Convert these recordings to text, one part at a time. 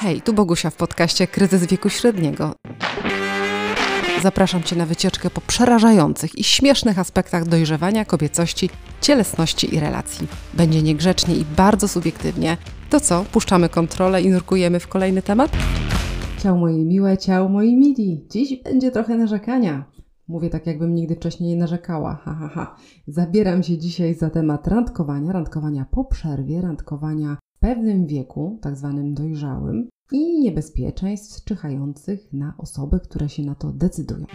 Hej, tu Bogusia w podcaście Kryzys wieku średniego. Zapraszam Cię na wycieczkę po przerażających i śmiesznych aspektach dojrzewania, kobiecości, cielesności i relacji. Będzie niegrzecznie i bardzo subiektywnie. To co, puszczamy kontrolę i nurkujemy w kolejny temat? Ciao moje miłe, ciao moi mili. Dziś będzie trochę narzekania. Mówię tak, jakbym nigdy wcześniej nie narzekała. Ha, ha, ha. Zabieram się dzisiaj za temat randkowania, randkowania po przerwie, randkowania w pewnym wieku, tak zwanym dojrzałym, i niebezpieczeństw czyhających na osoby, które się na to decydują.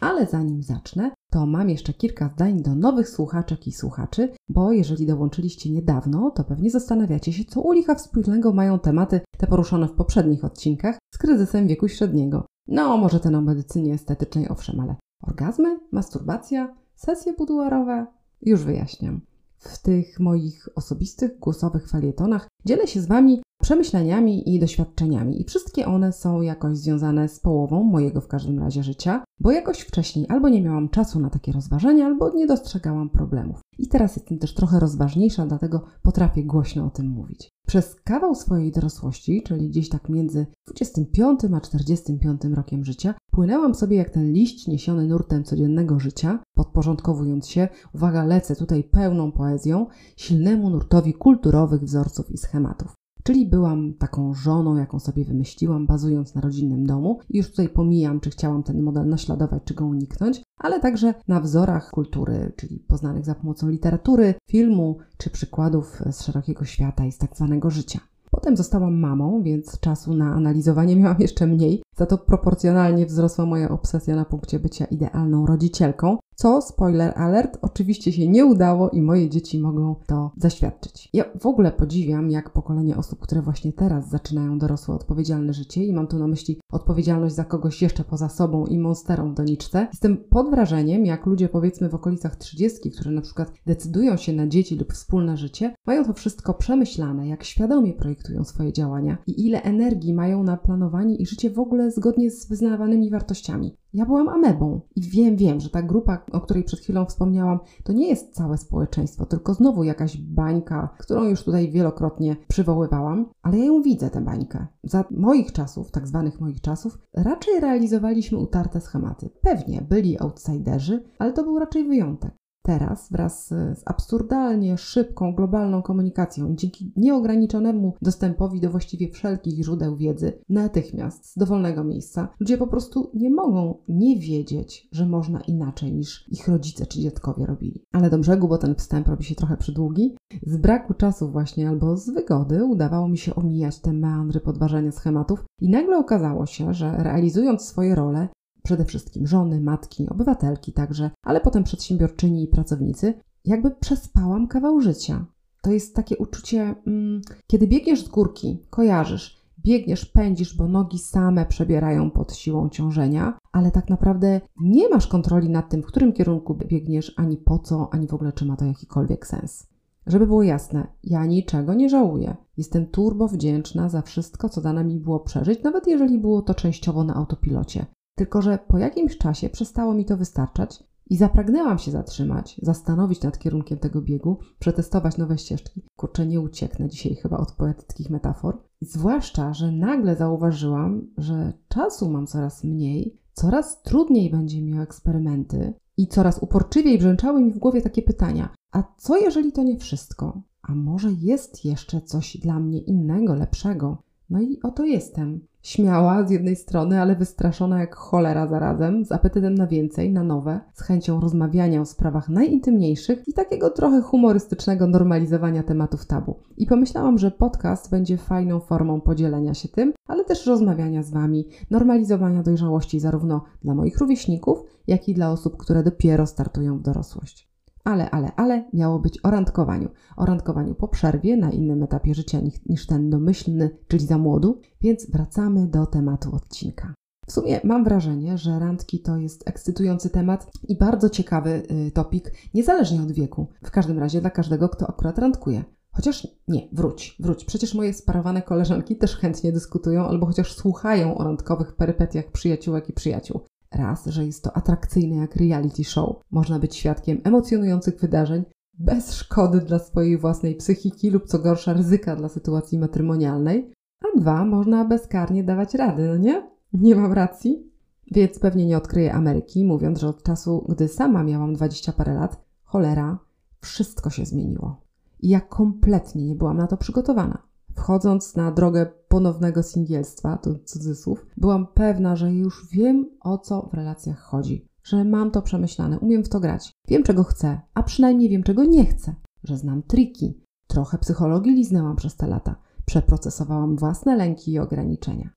Ale zanim zacznę, to mam jeszcze kilka zdań do nowych słuchaczek i słuchaczy, bo jeżeli dołączyliście niedawno, to pewnie zastanawiacie się, co u licha wspólnego mają tematy te poruszone w poprzednich odcinkach z kryzysem wieku średniego. No, może ten o medycynie estetycznej owszem, ale orgazmy, masturbacja, sesje buduarowe? Już wyjaśniam. W tych moich osobistych, głosowych felietonach dzielę się z Wami przemyśleniami i doświadczeniami, i wszystkie one są jakoś związane z połową mojego w każdym razie życia, bo jakoś wcześniej albo nie miałam czasu na takie rozważania, albo nie dostrzegałam problemów. I teraz jestem też trochę rozważniejsza, dlatego potrafię głośno o tym mówić. Przez kawał swojej dorosłości, czyli gdzieś tak między 25 a 45 rokiem życia, płynęłam sobie jak ten liść niesiony nurtem codziennego życia, podporządkowując się, uwaga, lecę tutaj pełną poezją, silnemu nurtowi kulturowych wzorców i schematów. Czyli byłam taką żoną, jaką sobie wymyśliłam, bazując na rodzinnym domu. I już tutaj pomijam, czy chciałam ten model naśladować, czy go uniknąć, ale także na wzorach kultury, czyli poznanych za pomocą literatury, filmu, czy przykładów z szerokiego świata i z tak zwanego życia. Potem zostałam mamą, więc czasu na analizowanie miałam jeszcze mniej, za to proporcjonalnie wzrosła moja obsesja na punkcie bycia idealną rodzicielką, co, spoiler alert, oczywiście się nie udało i moje dzieci mogą to zaświadczyć. Ja w ogóle podziwiam, jak pokolenie osób, które właśnie teraz zaczynają dorosłe, odpowiedzialne życie i mam tu na myśli odpowiedzialność za kogoś jeszcze poza sobą i monsterą w doniczce. Jestem pod wrażeniem, jak ludzie powiedzmy w okolicach 30, którzy na przykład decydują się na dzieci lub wspólne życie, mają to wszystko przemyślane, jak świadomie projektują swoje działania i ile energii mają na planowanie i życie w ogóle zgodnie z wyznawanymi wartościami. Ja byłam amebą i wiem, wiem, że ta grupa, o której przed chwilą wspomniałam, to nie jest całe społeczeństwo, tylko znowu jakaś bańka, którą już tutaj wielokrotnie przywoływałam, ale ja ją widzę, tę bańkę. Za moich czasów, tak zwanych moich czasów, raczej realizowaliśmy utarte schematy. Pewnie byli outsiderzy, ale to był raczej wyjątek. Teraz wraz z absurdalnie szybką globalną komunikacją i dzięki nieograniczonemu dostępowi do właściwie wszelkich źródeł wiedzy natychmiast z dowolnego miejsca, ludzie po prostu nie mogą nie wiedzieć, że można inaczej niż ich rodzice czy dziadkowie robili. Ale do brzegu, bo ten wstęp robi się trochę przydługi, z braku czasu właśnie albo z wygody udawało mi się omijać te meandry podważania schematów i nagle okazało się, że realizując swoje role przede wszystkim żony, matki, obywatelki także, ale potem przedsiębiorczyni i pracownicy, jakby przespałam kawał życia. To jest takie uczucie, mm, kiedy biegniesz z górki, kojarzysz, biegniesz, pędzisz, bo nogi same przebierają pod siłą ciążenia, ale tak naprawdę nie masz kontroli nad tym, w którym kierunku biegniesz, ani po co, ani w ogóle czy ma to jakikolwiek sens. Żeby było jasne, ja niczego nie żałuję. Jestem turbo wdzięczna za wszystko, co dane mi było przeżyć, nawet jeżeli było to częściowo na autopilocie. Tylko, że po jakimś czasie przestało mi to wystarczać i zapragnęłam się zatrzymać, zastanowić nad kierunkiem tego biegu, przetestować nowe ścieżki. Kurczę, nie ucieknę dzisiaj chyba od poetyckich metafor. Zwłaszcza, że nagle zauważyłam, że czasu mam coraz mniej, coraz trudniej będzie mi o eksperymenty i coraz uporczywiej brzęczały mi w głowie takie pytania. A co jeżeli to nie wszystko? A może jest jeszcze coś dla mnie innego, lepszego? No i oto jestem. Śmiała z jednej strony, ale wystraszona jak cholera zarazem, z apetytem na więcej, na nowe, z chęcią rozmawiania o sprawach najintymniejszych i takiego trochę humorystycznego normalizowania tematów tabu. I pomyślałam, że podcast będzie fajną formą podzielenia się tym, ale też rozmawiania z Wami, normalizowania dojrzałości zarówno dla moich rówieśników, jak i dla osób, które dopiero startują w dorosłość. Ale, ale, ale miało być o randkowaniu. O randkowaniu po przerwie, na innym etapie życia niż ten domyślny, czyli za młodu, więc wracamy do tematu odcinka. W sumie mam wrażenie, że randki to jest ekscytujący temat i bardzo ciekawy y, topik, niezależnie od wieku. W każdym razie dla każdego, kto akurat randkuje. Chociaż nie, wróć, wróć. Przecież moje sparowane koleżanki też chętnie dyskutują albo chociaż słuchają o randkowych perypetiach przyjaciółek i przyjaciół. Raz, że jest to atrakcyjne jak reality show. Można być świadkiem emocjonujących wydarzeń bez szkody dla swojej własnej psychiki lub co gorsza ryzyka dla sytuacji matrymonialnej. a dwa, można bezkarnie dawać rady, no nie? Nie mam racji? Więc pewnie nie odkryję Ameryki, mówiąc, że od czasu, gdy sama miałam dwadzieścia parę lat, cholera, wszystko się zmieniło. I ja kompletnie nie byłam na to przygotowana. Wchodząc na drogę ponownego singielstwa, to cudzysłów, byłam pewna, że już wiem o co w relacjach chodzi, że mam to przemyślane, umiem w to grać, wiem czego chcę, a przynajmniej wiem czego nie chcę, że znam triki. Trochę psychologii liznęłam przez te lata, przeprocesowałam własne lęki i ograniczenia.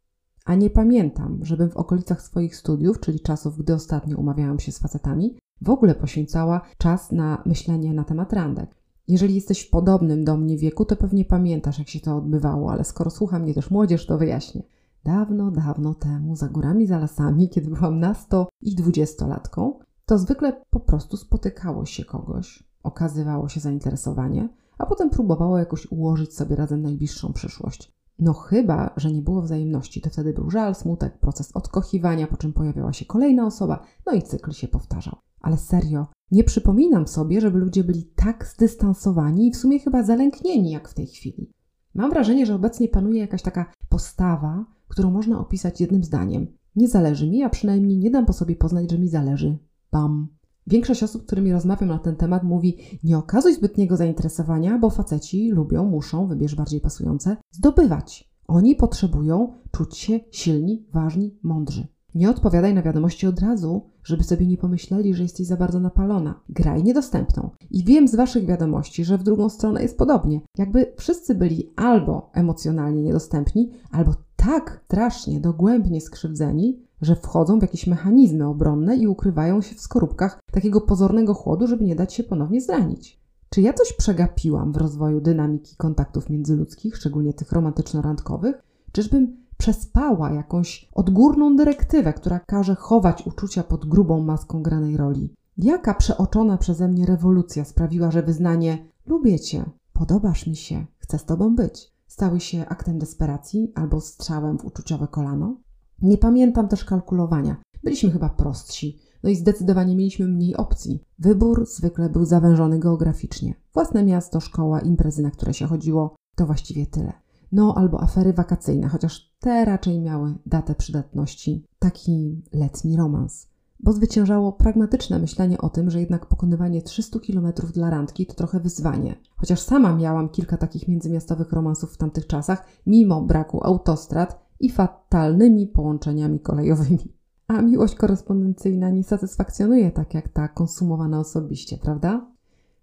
A nie pamiętam, żebym w okolicach swoich studiów, czyli czasów, gdy ostatnio umawiałam się z facetami, w ogóle poświęcała czas na myślenie na temat randek. Jeżeli jesteś w podobnym do mnie wieku, to pewnie pamiętasz, jak się to odbywało, ale skoro słucha mnie też młodzież, to wyjaśnię. Dawno, dawno temu, za górami, za lasami, kiedy byłam nasto i dwudziestolatką, to zwykle po prostu spotykało się kogoś, okazywało się zainteresowanie, a potem próbowało jakoś ułożyć sobie razem najbliższą przyszłość. No chyba, że nie było wzajemności, to wtedy był żal, smutek, proces odkochiwania, po czym pojawiała się kolejna osoba, no i cykl się powtarzał. Ale serio, nie przypominam sobie, żeby ludzie byli tak zdystansowani i w sumie chyba zalęknieni jak w tej chwili. Mam wrażenie, że obecnie panuje jakaś taka postawa, którą można opisać jednym zdaniem. Nie zależy mi, a przynajmniej nie dam po sobie poznać, że mi zależy. Bam. Większość osób, z którymi rozmawiam na ten temat, mówi: Nie okazuj zbytniego zainteresowania, bo faceci lubią, muszą, wybierz bardziej pasujące, zdobywać. Oni potrzebują czuć się silni, ważni, mądrzy. Nie odpowiadaj na wiadomości od razu, żeby sobie nie pomyśleli, że jesteś za bardzo napalona. Graj niedostępną. I wiem z Waszych wiadomości, że w drugą stronę jest podobnie. Jakby wszyscy byli albo emocjonalnie niedostępni, albo tak strasznie, dogłębnie skrzywdzeni, że wchodzą w jakieś mechanizmy obronne i ukrywają się w skorupkach takiego pozornego chłodu, żeby nie dać się ponownie zranić. Czy ja coś przegapiłam w rozwoju dynamiki kontaktów międzyludzkich, szczególnie tych romantyczno-randkowych? Czyżbym przespała jakąś odgórną dyrektywę, która każe chować uczucia pod grubą maską granej roli? Jaka przeoczona przeze mnie rewolucja sprawiła, że wyznanie lubię cię, podobasz mi się, chcę z tobą być, stały się aktem desperacji albo strzałem w uczuciowe kolano? Nie pamiętam też kalkulowania. Byliśmy chyba prostsi, no i zdecydowanie mieliśmy mniej opcji. Wybór zwykle był zawężony geograficznie. Własne miasto, szkoła, imprezy, na które się chodziło, to właściwie tyle. No albo afery wakacyjne, chociaż te raczej miały datę przydatności. Taki letni romans. Bo zwyciężało pragmatyczne myślenie o tym, że jednak pokonywanie 300 km dla randki to trochę wyzwanie. Chociaż sama miałam kilka takich międzymiastowych romansów w tamtych czasach, mimo braku autostrad i fatalnymi połączeniami kolejowymi. A miłość korespondencyjna nie satysfakcjonuje tak jak ta konsumowana osobiście, prawda?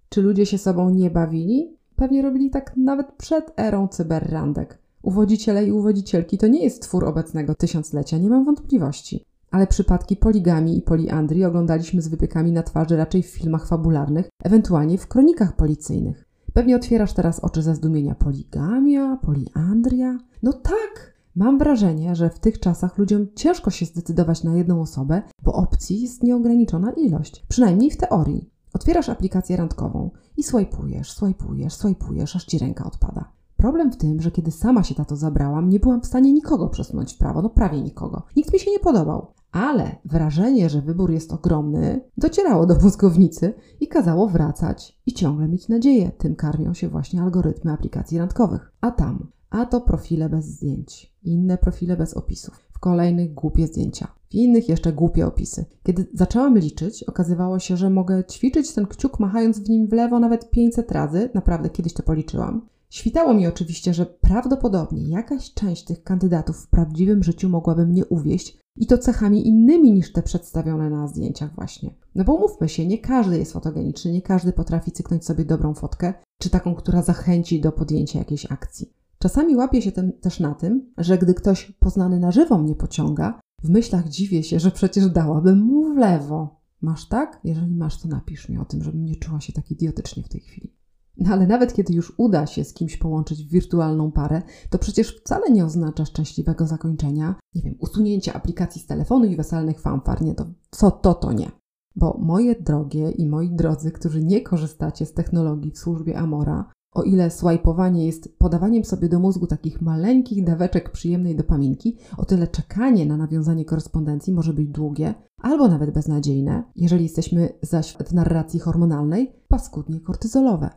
Czy ludzie się sobą nie bawili? Pewnie robili tak nawet przed erą cyberrandek. Uwodziciele i uwodzicielki to nie jest twór obecnego tysiąclecia, nie mam wątpliwości. Ale przypadki poligami i poliandrii oglądaliśmy z wypiekami na twarzy raczej w filmach fabularnych, ewentualnie w kronikach policyjnych. Pewnie otwierasz teraz oczy ze zdumienia. Poligamia? Poliandria? No tak! Mam wrażenie, że w tych czasach ludziom ciężko się zdecydować na jedną osobę, bo opcji jest nieograniczona ilość, przynajmniej w teorii. Otwierasz aplikację randkową i swajpujesz, swajpujesz, swajpujesz, aż ci ręka odpada. Problem w tym, że kiedy sama się tato zabrałam, nie byłam w stanie nikogo przesunąć w prawo, no prawie nikogo. Nikt mi się nie podobał. Ale wrażenie, że wybór jest ogromny, docierało do mózgownicy i kazało wracać i ciągle mieć nadzieję. Tym karmią się właśnie algorytmy aplikacji randkowych. A tam a to profile bez zdjęć, inne profile bez opisów, kolejnych głupie zdjęcia, w innych jeszcze głupie opisy. Kiedy zaczęłam liczyć, okazywało się, że mogę ćwiczyć ten kciuk machając w nim w lewo nawet 500 razy, naprawdę kiedyś to policzyłam. Świtało mi oczywiście, że prawdopodobnie jakaś część tych kandydatów w prawdziwym życiu mogłaby mnie uwieść i to cechami innymi niż te przedstawione na zdjęciach właśnie. No bo mówmy się, nie każdy jest fotogeniczny, nie każdy potrafi cyknąć sobie dobrą fotkę, czy taką, która zachęci do podjęcia jakiejś akcji. Czasami łapię się też na tym, że gdy ktoś poznany na żywo mnie pociąga, w myślach dziwię się, że przecież dałabym mu w lewo. Masz tak? Jeżeli masz, to napisz mi o tym, żebym nie czuła się tak idiotycznie w tej chwili. No ale nawet kiedy już uda się z kimś połączyć w wirtualną parę, to przecież wcale nie oznacza szczęśliwego zakończenia, nie wiem, usunięcia aplikacji z telefonu i weselnych fanfar. Nie, to co to, to nie. Bo moje drogie i moi drodzy, którzy nie korzystacie z technologii w służbie Amora, o ile swajpowanie jest podawaniem sobie do mózgu takich maleńkich daweczek przyjemnej dopaminki, o tyle czekanie na nawiązanie korespondencji może być długie albo nawet beznadziejne, jeżeli jesteśmy zaś w narracji hormonalnej, paskudnie kortyzolowe.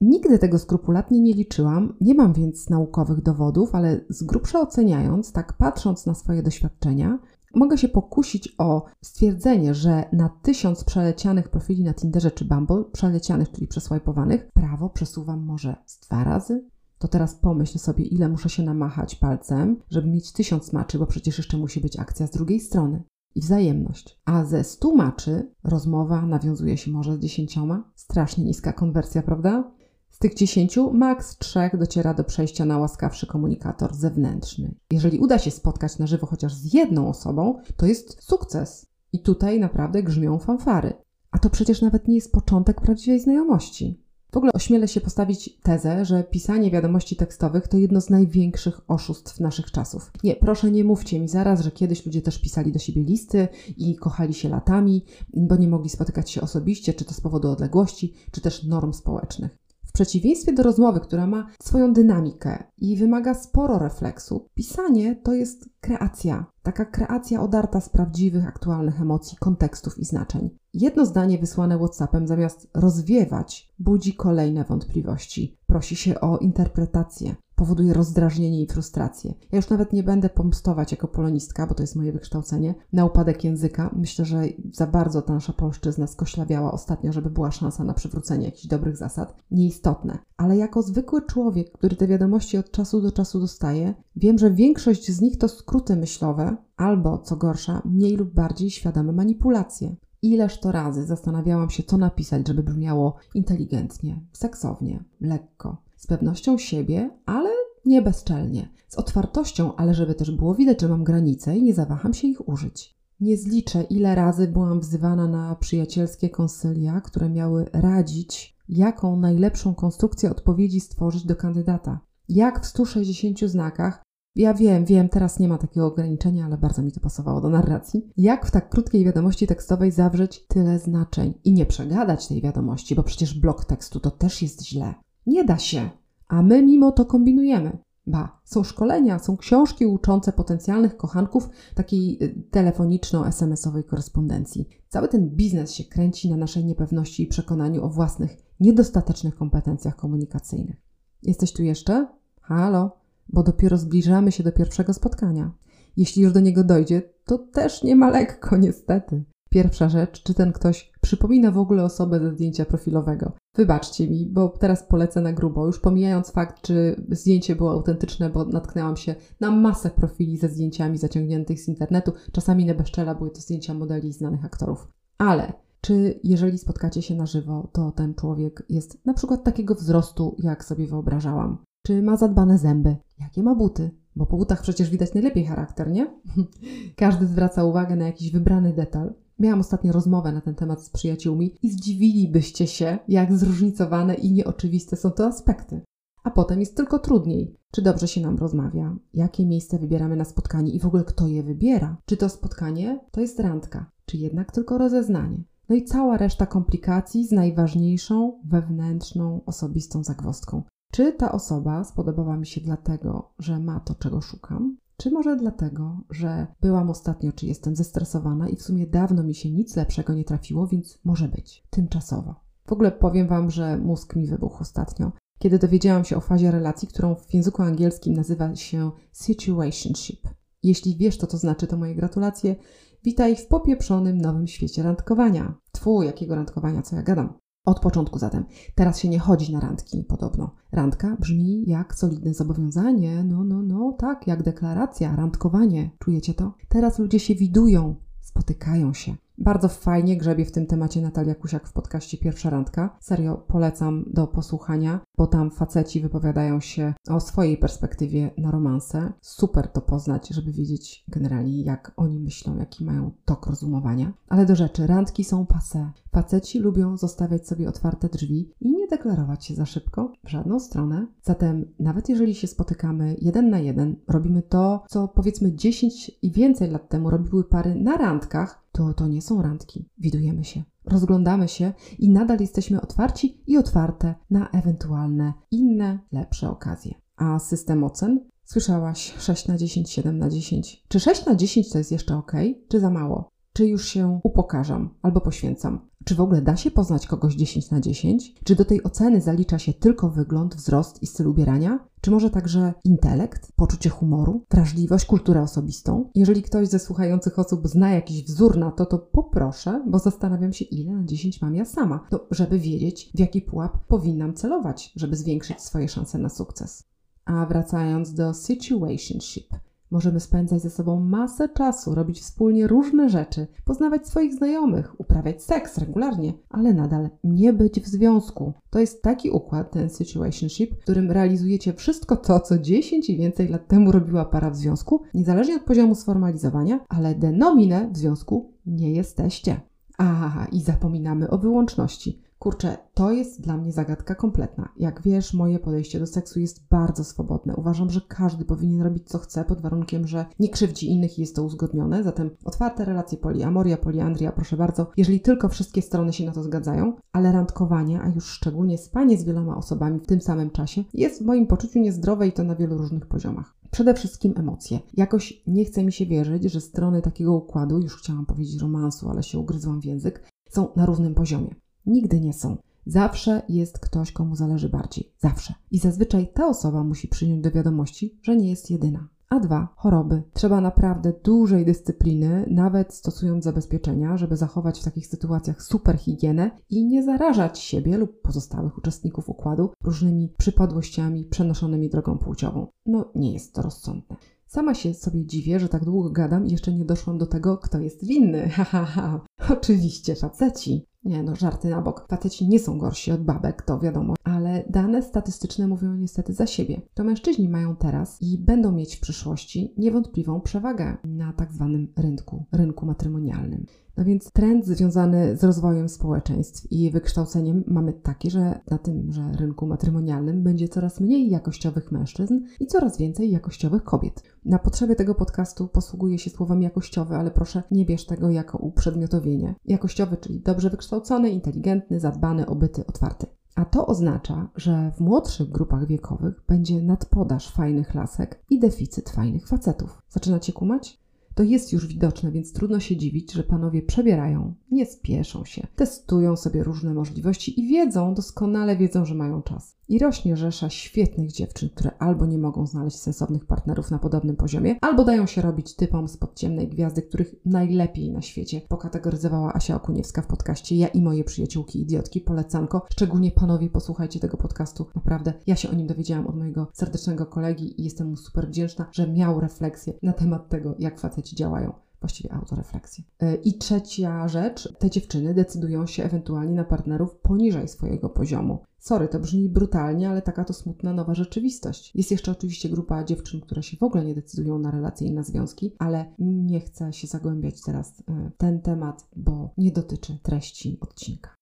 Nigdy tego skrupulatnie nie liczyłam, nie mam więc naukowych dowodów, ale z grubsza oceniając, tak patrząc na swoje doświadczenia, mogę się pokusić o stwierdzenie, że na tysiąc przelecianych profili na Tinderze czy Bumble, przelecianych, czyli przeswipowanych, prawo przesuwam może z dwa razy. To teraz pomyśl sobie, ile muszę się namachać palcem, żeby mieć tysiąc maczy, bo przecież jeszcze musi być akcja z drugiej strony i wzajemność. A ze stu maczy rozmowa nawiązuje się może z dziesięcioma. Strasznie niska konwersja, prawda? Z tych dziesięciu maks trzech dociera do przejścia na łaskawszy komunikator zewnętrzny. Jeżeli uda się spotkać na żywo chociaż z jedną osobą, to jest sukces. I tutaj naprawdę grzmią fanfary. A to przecież nawet nie jest początek prawdziwej znajomości. W ogóle ośmielę się postawić tezę, że pisanie wiadomości tekstowych to jedno z największych oszustw naszych czasów. Nie, proszę nie mówcie mi zaraz, że kiedyś ludzie też pisali do siebie listy i kochali się latami, bo nie mogli spotykać się osobiście, czy to z powodu odległości, czy też norm społecznych przeciwieństwie do rozmowy, która ma swoją dynamikę i wymaga sporo refleksu, pisanie to jest kreacja. Taka kreacja odarta z prawdziwych, aktualnych emocji, kontekstów i znaczeń. Jedno zdanie wysłane WhatsAppem zamiast rozwiewać budzi kolejne wątpliwości. Prosi się o interpretację powoduje rozdrażnienie i frustrację. Ja już nawet nie będę pomstować jako polonistka, bo to jest moje wykształcenie, na upadek języka. Myślę, że za bardzo ta nasza polszczyzna skoślawiała ostatnio, żeby była szansa na przywrócenie jakichś dobrych zasad. Nieistotne. Ale jako zwykły człowiek, który te wiadomości od czasu do czasu dostaje, wiem, że większość z nich to skróty myślowe albo, co gorsza, mniej lub bardziej świadome manipulacje. Ileż to razy zastanawiałam się, co napisać, żeby brzmiało inteligentnie, seksownie, lekko z pewnością siebie, ale nie bezczelnie, z otwartością, ale żeby też było widać, że mam granice i nie zawaham się ich użyć. Nie zliczę, ile razy byłam wzywana na przyjacielskie konsylia, które miały radzić, jaką najlepszą konstrukcję odpowiedzi stworzyć do kandydata. Jak w 160 znakach, ja wiem, wiem, teraz nie ma takiego ograniczenia, ale bardzo mi to pasowało do narracji. Jak w tak krótkiej wiadomości tekstowej zawrzeć tyle znaczeń i nie przegadać tej wiadomości, bo przecież blok tekstu to też jest źle. Nie da się, a my mimo to kombinujemy. Ba, są szkolenia, są książki uczące potencjalnych kochanków takiej y, telefoniczno-SMS-owej korespondencji. Cały ten biznes się kręci na naszej niepewności i przekonaniu o własnych, niedostatecznych kompetencjach komunikacyjnych. Jesteś tu jeszcze? Halo? Bo dopiero zbliżamy się do pierwszego spotkania. Jeśli już do niego dojdzie, to też nie ma lekko, niestety. Pierwsza rzecz, czy ten ktoś przypomina w ogóle osobę ze zdjęcia profilowego. Wybaczcie mi, bo teraz polecę na grubo, już pomijając fakt, czy zdjęcie było autentyczne, bo natknęłam się na masę profili ze zdjęciami zaciągniętych z internetu. Czasami na bezczela były to zdjęcia modeli znanych aktorów. Ale czy jeżeli spotkacie się na żywo, to ten człowiek jest na przykład takiego wzrostu, jak sobie wyobrażałam? Czy ma zadbane zęby? Jakie ma buty? Bo po butach przecież widać najlepiej charakter, nie? Każdy zwraca uwagę na jakiś wybrany detal. Miałam ostatnio rozmowę na ten temat z przyjaciółmi i zdziwilibyście się, jak zróżnicowane i nieoczywiste są to aspekty. A potem jest tylko trudniej. Czy dobrze się nam rozmawia? Jakie miejsce wybieramy na spotkanie i w ogóle kto je wybiera? Czy to spotkanie to jest randka, czy jednak tylko rozeznanie? No i cała reszta komplikacji z najważniejszą wewnętrzną, osobistą zagwozdką. Czy ta osoba spodobała mi się dlatego, że ma to, czego szukam? Czy może dlatego, że byłam ostatnio, czy jestem zestresowana i w sumie dawno mi się nic lepszego nie trafiło, więc może być tymczasowo. W ogóle powiem Wam, że mózg mi wybuchł ostatnio, kiedy dowiedziałam się o fazie relacji, którą w języku angielskim nazywa się situationship. Jeśli wiesz, co to znaczy, to moje gratulacje. Witaj w popieprzonym nowym świecie randkowania. Tfu, jakiego randkowania, co ja gadam. Od początku zatem. Teraz się nie chodzi na randki, podobno. Randka brzmi jak solidne zobowiązanie, no, no, no, tak, jak deklaracja, randkowanie. Czujecie to? Teraz ludzie się widują, spotykają się. Bardzo fajnie grzebie w tym temacie Natalia Kusiak w podcaście Pierwsza Randka. Serio polecam do posłuchania, bo tam faceci wypowiadają się o swojej perspektywie na romanse. Super to poznać, żeby wiedzieć generalnie jak oni myślą, jaki mają tok rozumowania. Ale do rzeczy, randki są passe. Faceci lubią zostawiać sobie otwarte drzwi i nie deklarować się za szybko w żadną stronę. Zatem nawet jeżeli się spotykamy jeden na jeden, robimy to, co powiedzmy 10 i więcej lat temu robiły pary na randkach, to to nie są randki. Widujemy się, rozglądamy się i nadal jesteśmy otwarci i otwarte na ewentualne inne, lepsze okazje. A system ocen? Słyszałaś 6 na 10, 7 na 10. Czy 6 na 10 to jest jeszcze ok, czy za mało? Czy już się upokarzam albo poświęcam? Czy w ogóle da się poznać kogoś 10 na 10? Czy do tej oceny zalicza się tylko wygląd, wzrost i styl ubierania? Czy może także intelekt, poczucie humoru, wrażliwość, kulturę osobistą? Jeżeli ktoś ze słuchających osób zna jakiś wzór na to, to poproszę, bo zastanawiam się, ile na 10 mam ja sama, to żeby wiedzieć, w jaki pułap powinnam celować, żeby zwiększyć swoje szanse na sukces. A wracając do situationship, Możemy spędzać ze sobą masę czasu, robić wspólnie różne rzeczy, poznawać swoich znajomych, uprawiać seks regularnie, ale nadal nie być w związku. To jest taki układ, ten situationship, w którym realizujecie wszystko to, co 10 i więcej lat temu robiła para w związku, niezależnie od poziomu sformalizowania, ale denomine w związku nie jesteście. Aha, i zapominamy o wyłączności. Kurczę, to jest dla mnie zagadka kompletna. Jak wiesz, moje podejście do seksu jest bardzo swobodne. Uważam, że każdy powinien robić co chce, pod warunkiem, że nie krzywdzi innych i jest to uzgodnione. Zatem otwarte relacje poliamoria, poliandria, proszę bardzo, jeżeli tylko wszystkie strony się na to zgadzają, ale randkowanie, a już szczególnie spanie z wieloma osobami w tym samym czasie, jest w moim poczuciu niezdrowe i to na wielu różnych poziomach. Przede wszystkim emocje. Jakoś nie chce mi się wierzyć, że strony takiego układu, już chciałam powiedzieć romansu, ale się ugryzłam w język, są na równym poziomie. Nigdy nie są. Zawsze jest ktoś, komu zależy bardziej. Zawsze. I zazwyczaj ta osoba musi przyjąć do wiadomości, że nie jest jedyna. A dwa, choroby. Trzeba naprawdę dużej dyscypliny, nawet stosując zabezpieczenia, żeby zachować w takich sytuacjach super higienę i nie zarażać siebie lub pozostałych uczestników układu różnymi przypadłościami przenoszonymi drogą płciową. No, nie jest to rozsądne. Sama się sobie dziwię, że tak długo gadam i jeszcze nie doszłam do tego, kto jest winny. Ha, ha, ha. Oczywiście faceci. Nie no, żarty na bok. Faceci nie są gorsi od babek, to wiadomo, ale dane statystyczne mówią niestety za siebie. To mężczyźni mają teraz i będą mieć w przyszłości niewątpliwą przewagę na tak zwanym rynku, rynku matrymonialnym. No więc trend związany z rozwojem społeczeństw i wykształceniem mamy taki, że na tym, że rynku matrymonialnym będzie coraz mniej jakościowych mężczyzn i coraz więcej jakościowych kobiet. Na potrzeby tego podcastu posługuję się słowem jakościowy, ale proszę nie bierz tego jako uprzedmiotowienie. Jakościowy, czyli dobrze wykształcony, inteligentny, zadbany, obyty, otwarty. A to oznacza, że w młodszych grupach wiekowych będzie nadpodaż fajnych lasek i deficyt fajnych facetów. Zaczynacie kumać? To jest już widoczne, więc trudno się dziwić, że panowie przebierają, nie spieszą się, testują sobie różne możliwości i wiedzą, doskonale wiedzą, że mają czas. I rośnie rzesza świetnych dziewczyn, które albo nie mogą znaleźć sensownych partnerów na podobnym poziomie, albo dają się robić typom z podciemnej gwiazdy, których najlepiej na świecie pokategoryzowała Asia Okuniewska w podcaście Ja i moje przyjaciółki idiotki, polecanko. Szczególnie panowie posłuchajcie tego podcastu, naprawdę ja się o nim dowiedziałam od mojego serdecznego kolegi i jestem mu super wdzięczna, że miał refleksję na temat tego, jak faceci działają właściwie autorefleksję. E, I trzecia rzecz, te dziewczyny decydują się ewentualnie na partnerów poniżej swojego poziomu. Sorry, to brzmi brutalnie, ale taka to smutna nowa rzeczywistość. Jest jeszcze oczywiście grupa dziewczyn, które się w ogóle nie decydują na relacje i na związki, ale nie chcę się zagłębiać teraz e, w ten temat, bo nie dotyczy treści odcinka.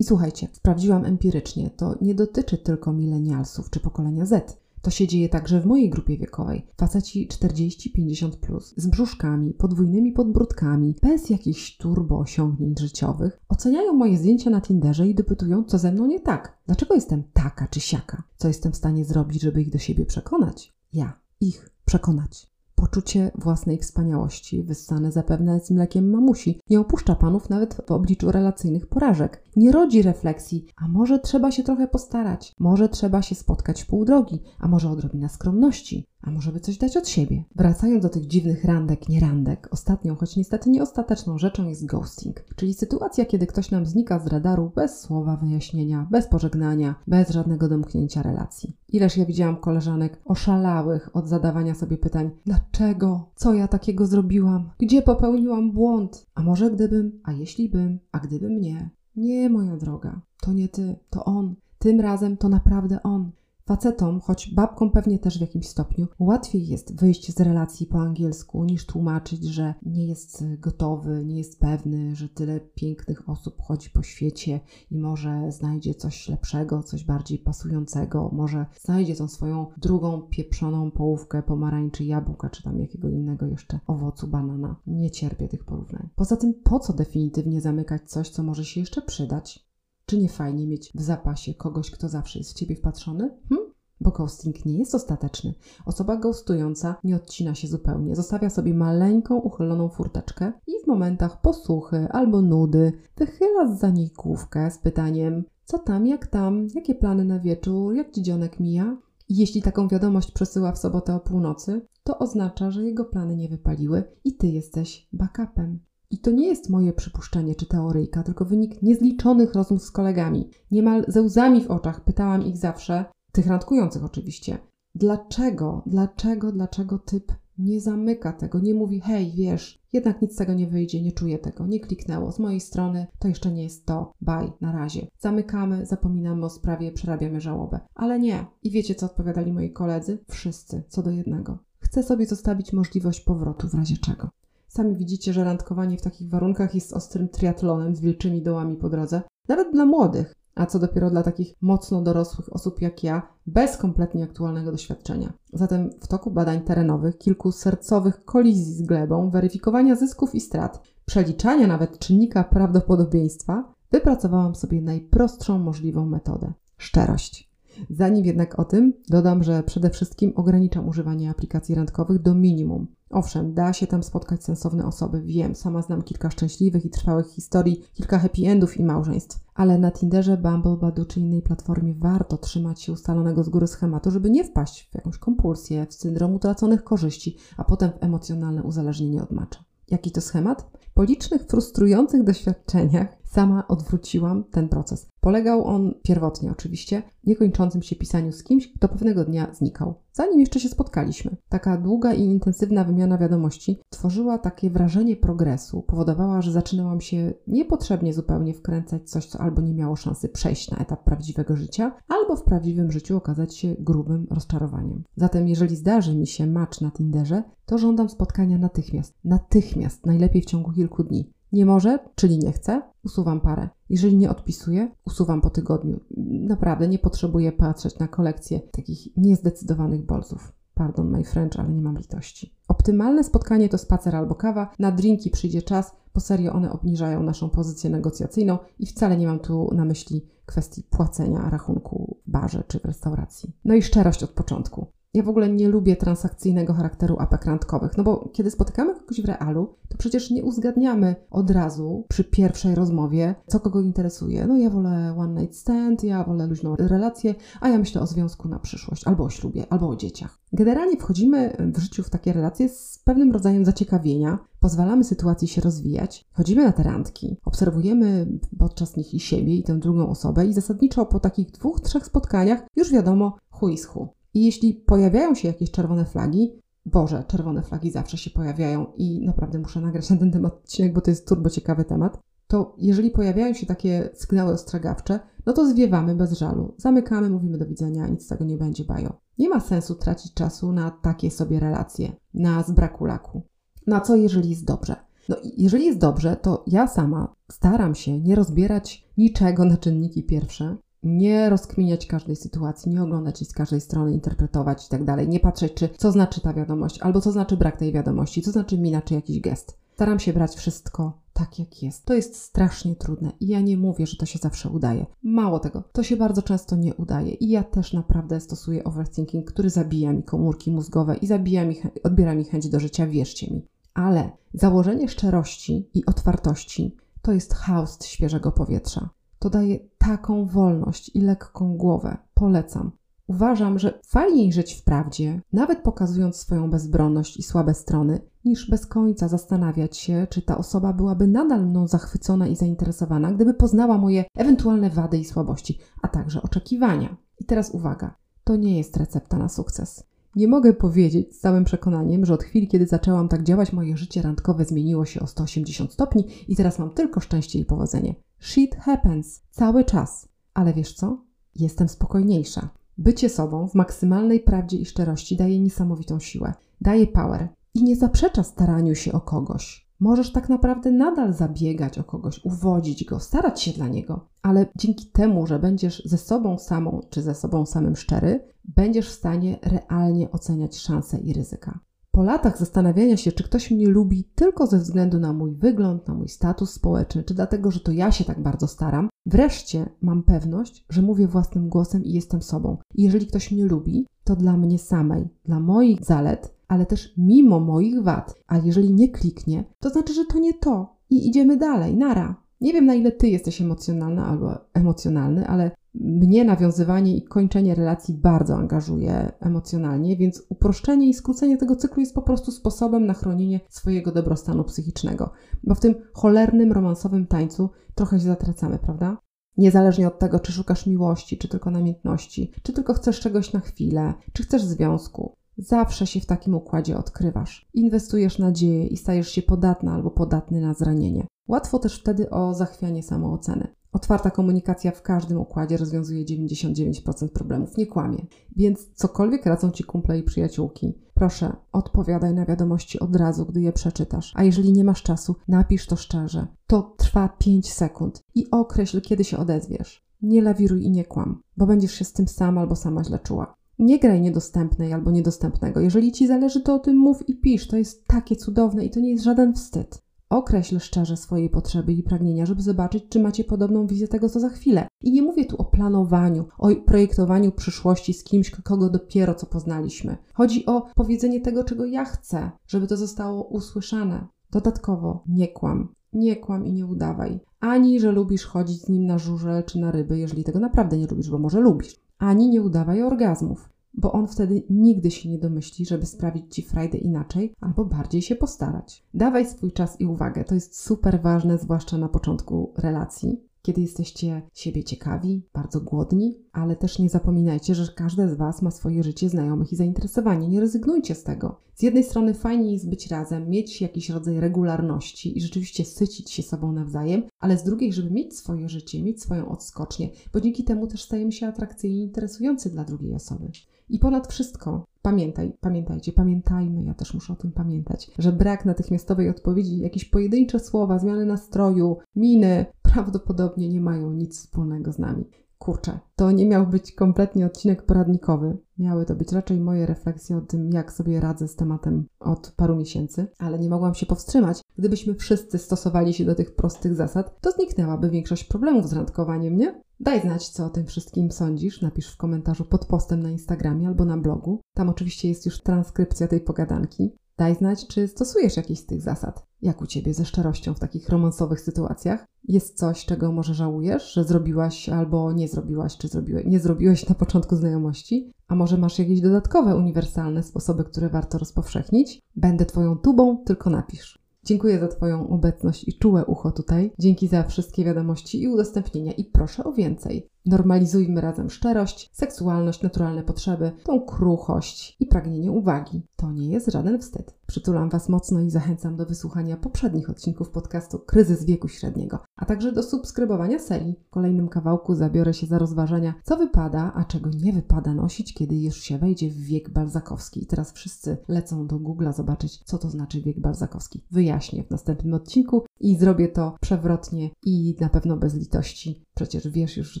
I słuchajcie, sprawdziłam empirycznie, to nie dotyczy tylko milenialsów czy pokolenia Z. To się dzieje także w mojej grupie wiekowej. Faceci 40-50+, plus, z brzuszkami, podwójnymi podbródkami, bez jakichś turbo osiągnięć życiowych, oceniają moje zdjęcia na Tinderze i dopytują, co ze mną nie tak. Dlaczego jestem taka czy siaka? Co jestem w stanie zrobić, żeby ich do siebie przekonać? Ja, ich przekonać. Poczucie własnej wspaniałości, wyssane zapewne z mlekiem mamusi, nie opuszcza panów nawet w obliczu relacyjnych porażek. Nie rodzi refleksji, a może trzeba się trochę postarać, może trzeba się spotkać w pół drogi, a może odrobina skromności. A może by coś dać od siebie? Wracając do tych dziwnych randek, nie randek, ostatnią, choć niestety nieostateczną rzeczą jest ghosting, czyli sytuacja, kiedy ktoś nam znika z radaru bez słowa wyjaśnienia, bez pożegnania, bez żadnego domknięcia relacji. Ileż ja widziałam koleżanek oszalałych od zadawania sobie pytań: dlaczego? Co ja takiego zrobiłam? Gdzie popełniłam błąd? A może gdybym, a jeśli bym, a gdybym nie? Nie, moja droga, to nie ty, to on. Tym razem to naprawdę on. Facetom, choć babkom pewnie też w jakimś stopniu, łatwiej jest wyjść z relacji po angielsku niż tłumaczyć, że nie jest gotowy, nie jest pewny, że tyle pięknych osób chodzi po świecie i może znajdzie coś lepszego, coś bardziej pasującego, może znajdzie tą swoją drugą pieprzoną połówkę pomarańczy, jabłka czy tam jakiego innego jeszcze owocu, banana. Nie cierpię tych porównań. Poza tym, po co definitywnie zamykać coś, co może się jeszcze przydać? Czy nie fajnie mieć w zapasie kogoś, kto zawsze jest w ciebie wpatrzony? Hm? bo ghosting nie jest ostateczny. Osoba ghostująca nie odcina się zupełnie, zostawia sobie maleńką, uchyloną furteczkę i w momentach posłuchy albo nudy wychyla za nich główkę z pytaniem: Co tam, jak tam, jakie plany na wieczór, jak ci mija? Jeśli taką wiadomość przesyła w sobotę o północy, to oznacza, że jego plany nie wypaliły i ty jesteś backupem. I to nie jest moje przypuszczenie czy teoryjka, tylko wynik niezliczonych rozmów z kolegami. Niemal ze łzami w oczach pytałam ich zawsze, tych randkujących oczywiście, dlaczego, dlaczego, dlaczego typ nie zamyka tego, nie mówi, hej, wiesz, jednak nic z tego nie wyjdzie, nie czuję tego, nie kliknęło. Z mojej strony to jeszcze nie jest to, bye, na razie. Zamykamy, zapominamy o sprawie, przerabiamy żałobę. Ale nie. I wiecie, co odpowiadali moi koledzy? Wszyscy, co do jednego. Chcę sobie zostawić możliwość powrotu w razie czego. Sami widzicie, że randkowanie w takich warunkach jest ostrym triatlonem z wilczymi dołami po drodze. Nawet dla młodych, a co dopiero dla takich mocno dorosłych osób jak ja, bez kompletnie aktualnego doświadczenia. Zatem w toku badań terenowych, kilku sercowych kolizji z glebą, weryfikowania zysków i strat, przeliczania nawet czynnika prawdopodobieństwa, wypracowałam sobie najprostszą możliwą metodę szczerość. Zanim jednak o tym, dodam, że przede wszystkim ograniczam używanie aplikacji randkowych do minimum. Owszem, da się tam spotkać sensowne osoby, wiem, sama znam kilka szczęśliwych i trwałych historii, kilka happy endów i małżeństw, ale na Tinderze, Bumble, Badu czy innej platformie warto trzymać się ustalonego z góry schematu, żeby nie wpaść w jakąś kompulsję, w syndrom utraconych korzyści, a potem w emocjonalne uzależnienie od macza. Jaki to schemat? Po licznych frustrujących doświadczeniach sama odwróciłam ten proces. Polegał on pierwotnie oczywiście niekończącym się pisaniu z kimś, kto pewnego dnia znikał, zanim jeszcze się spotkaliśmy. Taka długa i intensywna wymiana wiadomości tworzyła takie wrażenie progresu, powodowała, że zaczynałam się niepotrzebnie zupełnie wkręcać coś, co albo nie miało szansy przejść na etap prawdziwego życia, albo w prawdziwym życiu okazać się grubym rozczarowaniem. Zatem jeżeli zdarzy mi się match na Tinderze, to żądam spotkania natychmiast. Natychmiast, najlepiej w ciągu kilku dni. Nie może, czyli nie chce, usuwam parę. Jeżeli nie odpisuję, usuwam po tygodniu. Naprawdę nie potrzebuję patrzeć na kolekcję takich niezdecydowanych bolców. Pardon, my French, ale nie mam litości. Optymalne spotkanie to spacer albo kawa, na drinki przyjdzie czas, po serio one obniżają naszą pozycję negocjacyjną i wcale nie mam tu na myśli kwestii płacenia rachunku w barze czy w restauracji. No i szczerość od początku. Ja w ogóle nie lubię transakcyjnego charakteru apek randkowych, no bo kiedy spotykamy kogoś w realu, to przecież nie uzgadniamy od razu przy pierwszej rozmowie, co kogo interesuje. No ja wolę one night stand, ja wolę luźną relację, a ja myślę o związku na przyszłość, albo o ślubie, albo o dzieciach. Generalnie wchodzimy w życiu w takie relacje z pewnym rodzajem zaciekawienia, pozwalamy sytuacji się rozwijać, chodzimy na te randki, obserwujemy podczas nich i siebie, i tę drugą osobę i zasadniczo po takich dwóch, trzech spotkaniach już wiadomo who is who. I jeśli pojawiają się jakieś czerwone flagi, Boże, czerwone flagi zawsze się pojawiają i naprawdę muszę nagrać na ten temat odcinek, bo to jest turbo ciekawy temat, to jeżeli pojawiają się takie sygnały ostrzegawcze, no to zwiewamy bez żalu. Zamykamy, mówimy do widzenia, nic z tego nie będzie bajo. Nie ma sensu tracić czasu na takie sobie relacje, na zbraku laku. No a co jeżeli jest dobrze? No jeżeli jest dobrze, to ja sama staram się nie rozbierać niczego na czynniki pierwsze, nie rozkminiać każdej sytuacji, nie oglądać jej z każdej strony, interpretować i tak dalej, nie patrzeć, czy co znaczy ta wiadomość, albo co znaczy brak tej wiadomości, co znaczy mina, czy jakiś gest. Staram się brać wszystko tak, jak jest. To jest strasznie trudne i ja nie mówię, że to się zawsze udaje. Mało tego, to się bardzo często nie udaje i ja też naprawdę stosuję overthinking, który zabija mi komórki mózgowe i zabija mi, odbiera mi chęć do życia, wierzcie mi. Ale założenie szczerości i otwartości to jest chaos świeżego powietrza. To daje taką wolność i lekką głowę. Polecam. Uważam, że fajniej żyć w prawdzie, nawet pokazując swoją bezbronność i słabe strony, niż bez końca zastanawiać się, czy ta osoba byłaby nadal mną zachwycona i zainteresowana, gdyby poznała moje ewentualne wady i słabości, a także oczekiwania. I teraz uwaga, to nie jest recepta na sukces. Nie mogę powiedzieć z całym przekonaniem, że od chwili, kiedy zaczęłam tak działać, moje życie randkowe zmieniło się o 180 stopni i teraz mam tylko szczęście i powodzenie. Shit happens cały czas. Ale wiesz co? Jestem spokojniejsza. Bycie sobą w maksymalnej prawdzie i szczerości daje niesamowitą siłę, daje power i nie zaprzecza staraniu się o kogoś. Możesz tak naprawdę nadal zabiegać o kogoś, uwodzić go, starać się dla niego, ale dzięki temu, że będziesz ze sobą samą czy ze sobą samym szczery, będziesz w stanie realnie oceniać szanse i ryzyka. Po latach zastanawiania się, czy ktoś mnie lubi tylko ze względu na mój wygląd, na mój status społeczny, czy dlatego, że to ja się tak bardzo staram, wreszcie mam pewność, że mówię własnym głosem i jestem sobą. I jeżeli ktoś mnie lubi, to dla mnie samej, dla moich zalet, ale też mimo moich wad. A jeżeli nie kliknie, to znaczy, że to nie to i idziemy dalej, nara. Nie wiem, na ile ty jesteś emocjonalna albo emocjonalny, ale mnie nawiązywanie i kończenie relacji bardzo angażuje emocjonalnie, więc uproszczenie i skrócenie tego cyklu jest po prostu sposobem na chronienie swojego dobrostanu psychicznego. Bo w tym cholernym, romansowym tańcu trochę się zatracamy, prawda? Niezależnie od tego, czy szukasz miłości, czy tylko namiętności, czy tylko chcesz czegoś na chwilę, czy chcesz związku. Zawsze się w takim układzie odkrywasz. Inwestujesz nadzieję i stajesz się podatna albo podatny na zranienie. Łatwo też wtedy o zachwianie samooceny. Otwarta komunikacja w każdym układzie rozwiązuje 99% problemów, nie kłamie. Więc cokolwiek radzą ci kumple i przyjaciółki, proszę, odpowiadaj na wiadomości od razu, gdy je przeczytasz. A jeżeli nie masz czasu, napisz to szczerze. To trwa 5 sekund i określ, kiedy się odezwiesz. Nie lawiruj i nie kłam, bo będziesz się z tym sam albo sama źle czuła. Nie graj niedostępnej albo niedostępnego. Jeżeli ci zależy, to o tym mów i pisz. To jest takie cudowne i to nie jest żaden wstyd. Określ szczerze swoje potrzeby i pragnienia, żeby zobaczyć, czy macie podobną wizję tego, co za chwilę. I nie mówię tu o planowaniu, o projektowaniu przyszłości z kimś, kogo dopiero co poznaliśmy. Chodzi o powiedzenie tego, czego ja chcę, żeby to zostało usłyszane. Dodatkowo, nie kłam. Nie kłam i nie udawaj. Ani, że lubisz chodzić z nim na żurze czy na ryby, jeżeli tego naprawdę nie lubisz, bo może lubisz. Ani nie udawaj orgazmów bo on wtedy nigdy się nie domyśli, żeby sprawić ci frajdę inaczej albo bardziej się postarać. Dawaj swój czas i uwagę, to jest super ważne, zwłaszcza na początku relacji kiedy jesteście siebie ciekawi, bardzo głodni, ale też nie zapominajcie, że każde z Was ma swoje życie znajomych i zainteresowanie. Nie rezygnujcie z tego. Z jednej strony fajnie jest być razem, mieć jakiś rodzaj regularności i rzeczywiście sycić się sobą nawzajem, ale z drugiej, żeby mieć swoje życie, mieć swoją odskocznię, bo dzięki temu też stajemy się atrakcyjni i interesujący dla drugiej osoby. I ponad wszystko Pamiętaj, pamiętajcie, pamiętajmy, ja też muszę o tym pamiętać, że brak natychmiastowej odpowiedzi, jakieś pojedyncze słowa, zmiany nastroju, miny prawdopodobnie nie mają nic wspólnego z nami. Kurczę, to nie miał być kompletnie odcinek poradnikowy. Miały to być raczej moje refleksje o tym, jak sobie radzę z tematem od paru miesięcy, ale nie mogłam się powstrzymać. Gdybyśmy wszyscy stosowali się do tych prostych zasad, to zniknęłaby większość problemów z randkowaniem, nie? Daj znać, co o tym wszystkim sądzisz. Napisz w komentarzu pod postem na Instagramie albo na blogu. Tam oczywiście jest już transkrypcja tej pogadanki. Daj znać, czy stosujesz jakieś z tych zasad. Jak u ciebie ze szczerością w takich romansowych sytuacjach? Jest coś, czego może żałujesz, że zrobiłaś albo nie zrobiłaś, czy zrobiłeś, nie zrobiłeś na początku znajomości? A może masz jakieś dodatkowe, uniwersalne sposoby, które warto rozpowszechnić? Będę Twoją tubą, tylko napisz. Dziękuję za Twoją obecność i czułe ucho tutaj. Dzięki za wszystkie wiadomości i udostępnienia i proszę o więcej. Normalizujmy razem szczerość, seksualność, naturalne potrzeby, tą kruchość i pragnienie uwagi. To nie jest żaden wstyd. Przytulam Was mocno i zachęcam do wysłuchania poprzednich odcinków podcastu Kryzys wieku średniego, a także do subskrybowania serii. W kolejnym kawałku zabiorę się za rozważania, co wypada, a czego nie wypada nosić, kiedy już się wejdzie w wiek balzakowski. I teraz wszyscy lecą do Google'a zobaczyć, co to znaczy wiek balzakowski. Wyjaśnię w następnym odcinku i zrobię to przewrotnie i na pewno bez litości. Przecież wiesz już, że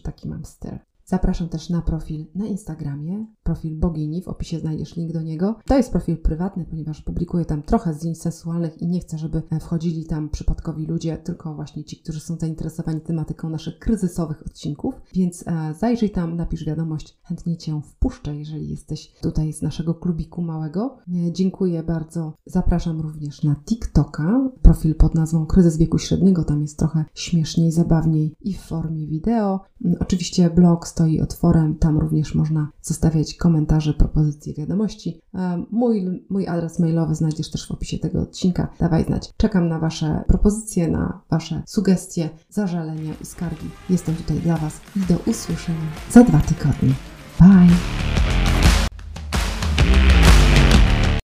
taki mam styl. Zapraszam też na profil na Instagramie, profil Bogini, w opisie znajdziesz link do niego. To jest profil prywatny, ponieważ publikuję tam trochę zdjęć sensualnych i nie chcę, żeby e, wchodzili tam przypadkowi ludzie, tylko właśnie ci, którzy są zainteresowani tematyką naszych kryzysowych odcinków. Więc e, zajrzyj tam, napisz wiadomość, chętnie Cię wpuszczę, jeżeli jesteś tutaj z naszego klubiku małego. E, dziękuję bardzo. Zapraszam również na TikToka, profil pod nazwą Kryzys wieku średniego. Tam jest trochę śmieszniej, zabawniej i w formie wideo. Mm, oczywiście blog stoi otworem, tam również można zostawiać komentarze, propozycje, wiadomości. E, mój, mój adres mailowy znajdziesz też w opisie tego odcinka. Dawaj znać. Czekam na Wasze propozycje, na Wasze sugestie, zażalenia i skargi. Jestem tutaj dla Was i do usłyszenia za dwa tygodnie. Bye!